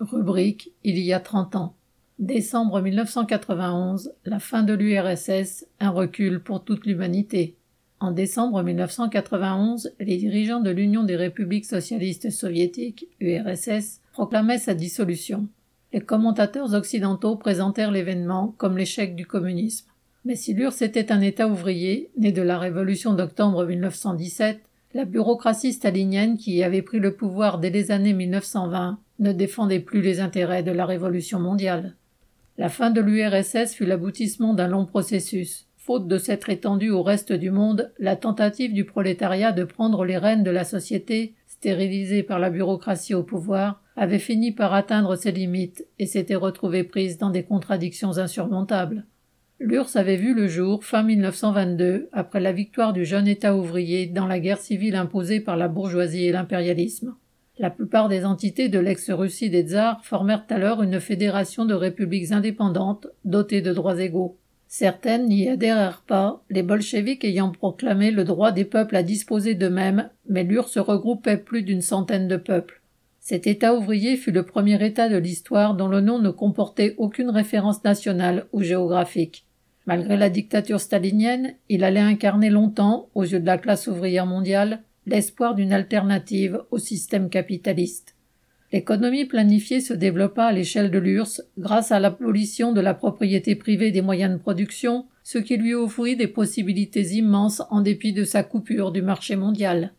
rubrique Il y a trente ans. Décembre 1991, la fin de l'URSS, un recul pour toute l'humanité. En décembre 1991, les dirigeants de l'Union des républiques socialistes soviétiques, URSS, proclamaient sa dissolution. Les commentateurs occidentaux présentèrent l'événement comme l'échec du communisme. Mais si l'URSS était un État ouvrier, né de la révolution d'octobre 1917, la bureaucratie stalinienne qui y avait pris le pouvoir dès les années 1920 ne défendait plus les intérêts de la révolution mondiale. La fin de l'URSS fut l'aboutissement d'un long processus. Faute de s'être étendue au reste du monde, la tentative du prolétariat de prendre les rênes de la société, stérilisée par la bureaucratie au pouvoir, avait fini par atteindre ses limites et s'était retrouvée prise dans des contradictions insurmontables. L'URSS avait vu le jour fin 1922, après la victoire du jeune État ouvrier dans la guerre civile imposée par la bourgeoisie et l'impérialisme. La plupart des entités de l'ex-Russie des tsars formèrent alors une fédération de républiques indépendantes dotées de droits égaux. Certaines n'y adhérèrent pas, les bolcheviks ayant proclamé le droit des peuples à disposer d'eux-mêmes, mais l'URSS regroupait plus d'une centaine de peuples. Cet État ouvrier fut le premier État de l'histoire dont le nom ne comportait aucune référence nationale ou géographique. Malgré la dictature stalinienne, il allait incarner longtemps, aux yeux de la classe ouvrière mondiale, l'espoir d'une alternative au système capitaliste. L'économie planifiée se développa à l'échelle de l'URSS grâce à l'abolition de la propriété privée des moyens de production, ce qui lui offrit des possibilités immenses en dépit de sa coupure du marché mondial.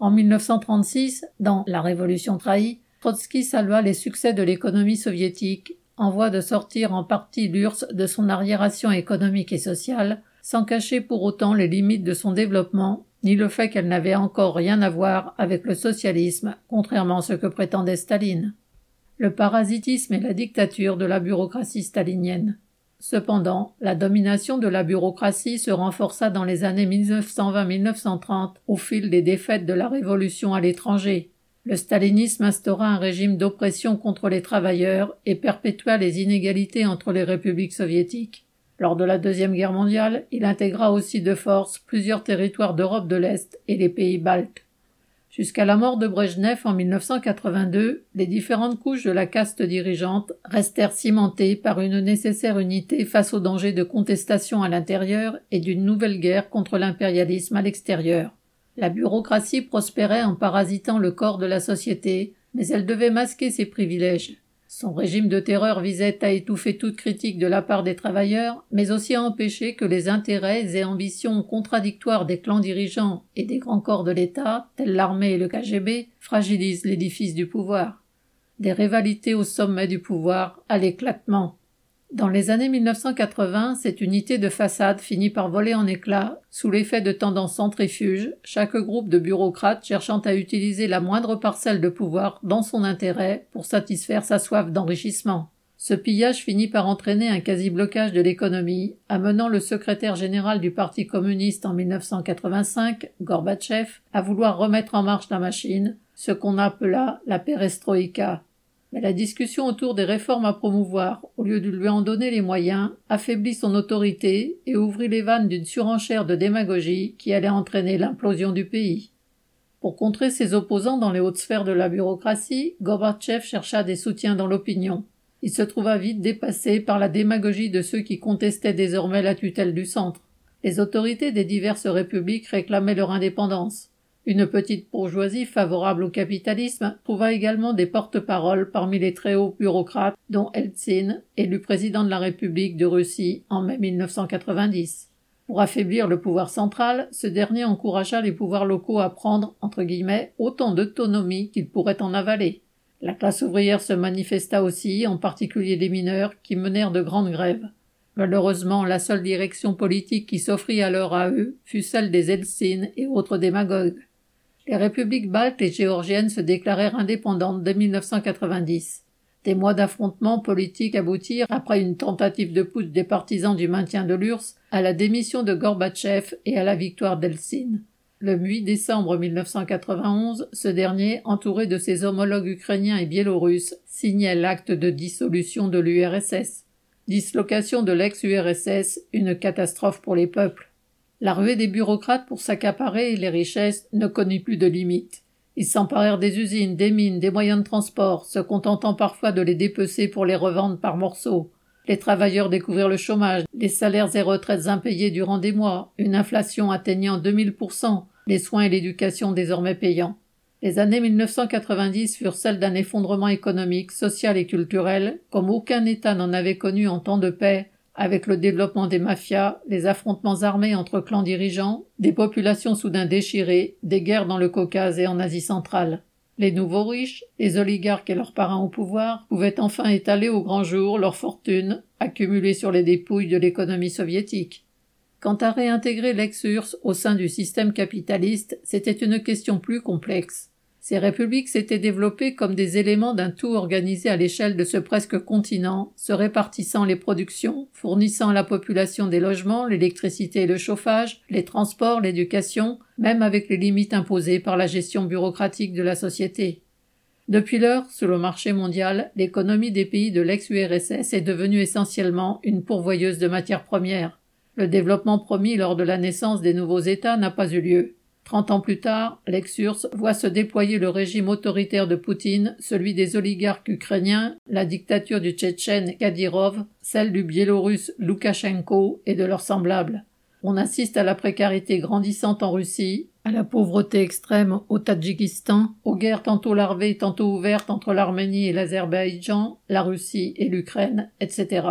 En 1936, dans La Révolution trahie, Trotsky salua les succès de l'économie soviétique, en voie de sortir en partie l'URSS de son arriération économique et sociale, sans cacher pour autant les limites de son développement ni le fait qu'elle n'avait encore rien à voir avec le socialisme, contrairement à ce que prétendait Staline. Le parasitisme et la dictature de la bureaucratie stalinienne. Cependant, la domination de la bureaucratie se renforça dans les années 1920-1930 au fil des défaites de la révolution à l'étranger. Le stalinisme instaura un régime d'oppression contre les travailleurs et perpétua les inégalités entre les républiques soviétiques. Lors de la Deuxième Guerre mondiale, il intégra aussi de force plusieurs territoires d'Europe de l'Est et les pays baltes. Jusqu'à la mort de Brejnev en 1982, les différentes couches de la caste dirigeante restèrent cimentées par une nécessaire unité face aux dangers de contestation à l'intérieur et d'une nouvelle guerre contre l'impérialisme à l'extérieur. La bureaucratie prospérait en parasitant le corps de la société, mais elle devait masquer ses privilèges. Son régime de terreur visait à étouffer toute critique de la part des travailleurs, mais aussi à empêcher que les intérêts et ambitions contradictoires des clans dirigeants et des grands corps de l'État, tels l'armée et le KGB, fragilisent l'édifice du pouvoir. Des rivalités au sommet du pouvoir, à l'éclatement. Dans les années 1980, cette unité de façade finit par voler en éclats, sous l'effet de tendances centrifuges, chaque groupe de bureaucrates cherchant à utiliser la moindre parcelle de pouvoir dans son intérêt pour satisfaire sa soif d'enrichissement. Ce pillage finit par entraîner un quasi-blocage de l'économie, amenant le secrétaire général du Parti communiste en 1985, Gorbatchev, à vouloir remettre en marche la machine, ce qu'on appela la perestroïka, mais la discussion autour des réformes à promouvoir, au lieu de lui en donner les moyens, affaiblit son autorité et ouvrit les vannes d'une surenchère de démagogie qui allait entraîner l'implosion du pays. Pour contrer ses opposants dans les hautes sphères de la bureaucratie, Gorbatchev chercha des soutiens dans l'opinion. Il se trouva vite dépassé par la démagogie de ceux qui contestaient désormais la tutelle du centre. Les autorités des diverses républiques réclamaient leur indépendance. Une petite bourgeoisie favorable au capitalisme trouva également des porte-paroles parmi les très hauts bureaucrates, dont Eltsine, élu président de la République de Russie en mai 1990. Pour affaiblir le pouvoir central, ce dernier encouragea les pouvoirs locaux à prendre, entre guillemets, autant d'autonomie qu'ils pourraient en avaler. La classe ouvrière se manifesta aussi, en particulier les mineurs, qui menèrent de grandes grèves. Malheureusement, la seule direction politique qui s'offrit alors à eux fut celle des Eltsine et autres démagogues. Les républiques baltes et géorgiennes se déclarèrent indépendantes dès 1990. Des mois d'affrontements politiques aboutirent, après une tentative de pousse des partisans du maintien de l'URSS, à la démission de Gorbatchev et à la victoire d'Eltsine. Le 8 décembre 1991, ce dernier, entouré de ses homologues ukrainiens et biélorusses, signait l'acte de dissolution de l'URSS. Dislocation de l'ex-URSS, une catastrophe pour les peuples. La ruée des bureaucrates pour s'accaparer les richesses ne connut plus de limites. Ils s'emparèrent des usines, des mines, des moyens de transport, se contentant parfois de les dépecer pour les revendre par morceaux. Les travailleurs découvrirent le chômage, les salaires et retraites impayés durant des mois, une inflation atteignant 2000%, les soins et l'éducation désormais payants. Les années 1990 furent celles d'un effondrement économique, social et culturel, comme aucun État n'en avait connu en temps de paix, avec le développement des mafias, les affrontements armés entre clans dirigeants, des populations soudain déchirées, des guerres dans le Caucase et en Asie centrale. Les nouveaux riches, les oligarques et leurs parrains au pouvoir pouvaient enfin étaler au grand jour leurs fortunes, accumulées sur les dépouilles de l'économie soviétique. Quant à réintégrer l'ex-URSS au sein du système capitaliste, c'était une question plus complexe. Ces républiques s'étaient développées comme des éléments d'un tout organisé à l'échelle de ce presque continent, se répartissant les productions, fournissant à la population des logements, l'électricité et le chauffage, les transports, l'éducation, même avec les limites imposées par la gestion bureaucratique de la société. Depuis lors, sous le marché mondial, l'économie des pays de l'ex-URSS est devenue essentiellement une pourvoyeuse de matières premières. Le développement promis lors de la naissance des nouveaux États n'a pas eu lieu. Trente ans plus tard, l'ex-URSS voit se déployer le régime autoritaire de Poutine, celui des oligarques ukrainiens, la dictature du Tchétchène Kadyrov, celle du biélorusse Loukachenko et de leurs semblables. On assiste à la précarité grandissante en Russie, à la pauvreté extrême au Tadjikistan, aux guerres tantôt larvées, tantôt ouvertes entre l'Arménie et l'Azerbaïdjan, la Russie et l'Ukraine, etc.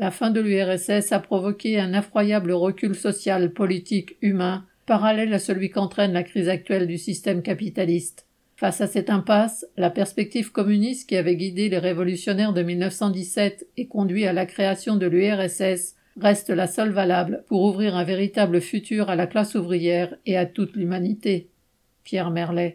La fin de l'URSS a provoqué un effroyable recul social, politique, humain, parallèle à celui qu'entraîne la crise actuelle du système capitaliste. Face à cette impasse, la perspective communiste qui avait guidé les révolutionnaires de 1917 et conduit à la création de l'URSS reste la seule valable pour ouvrir un véritable futur à la classe ouvrière et à toute l'humanité. Pierre Merlet.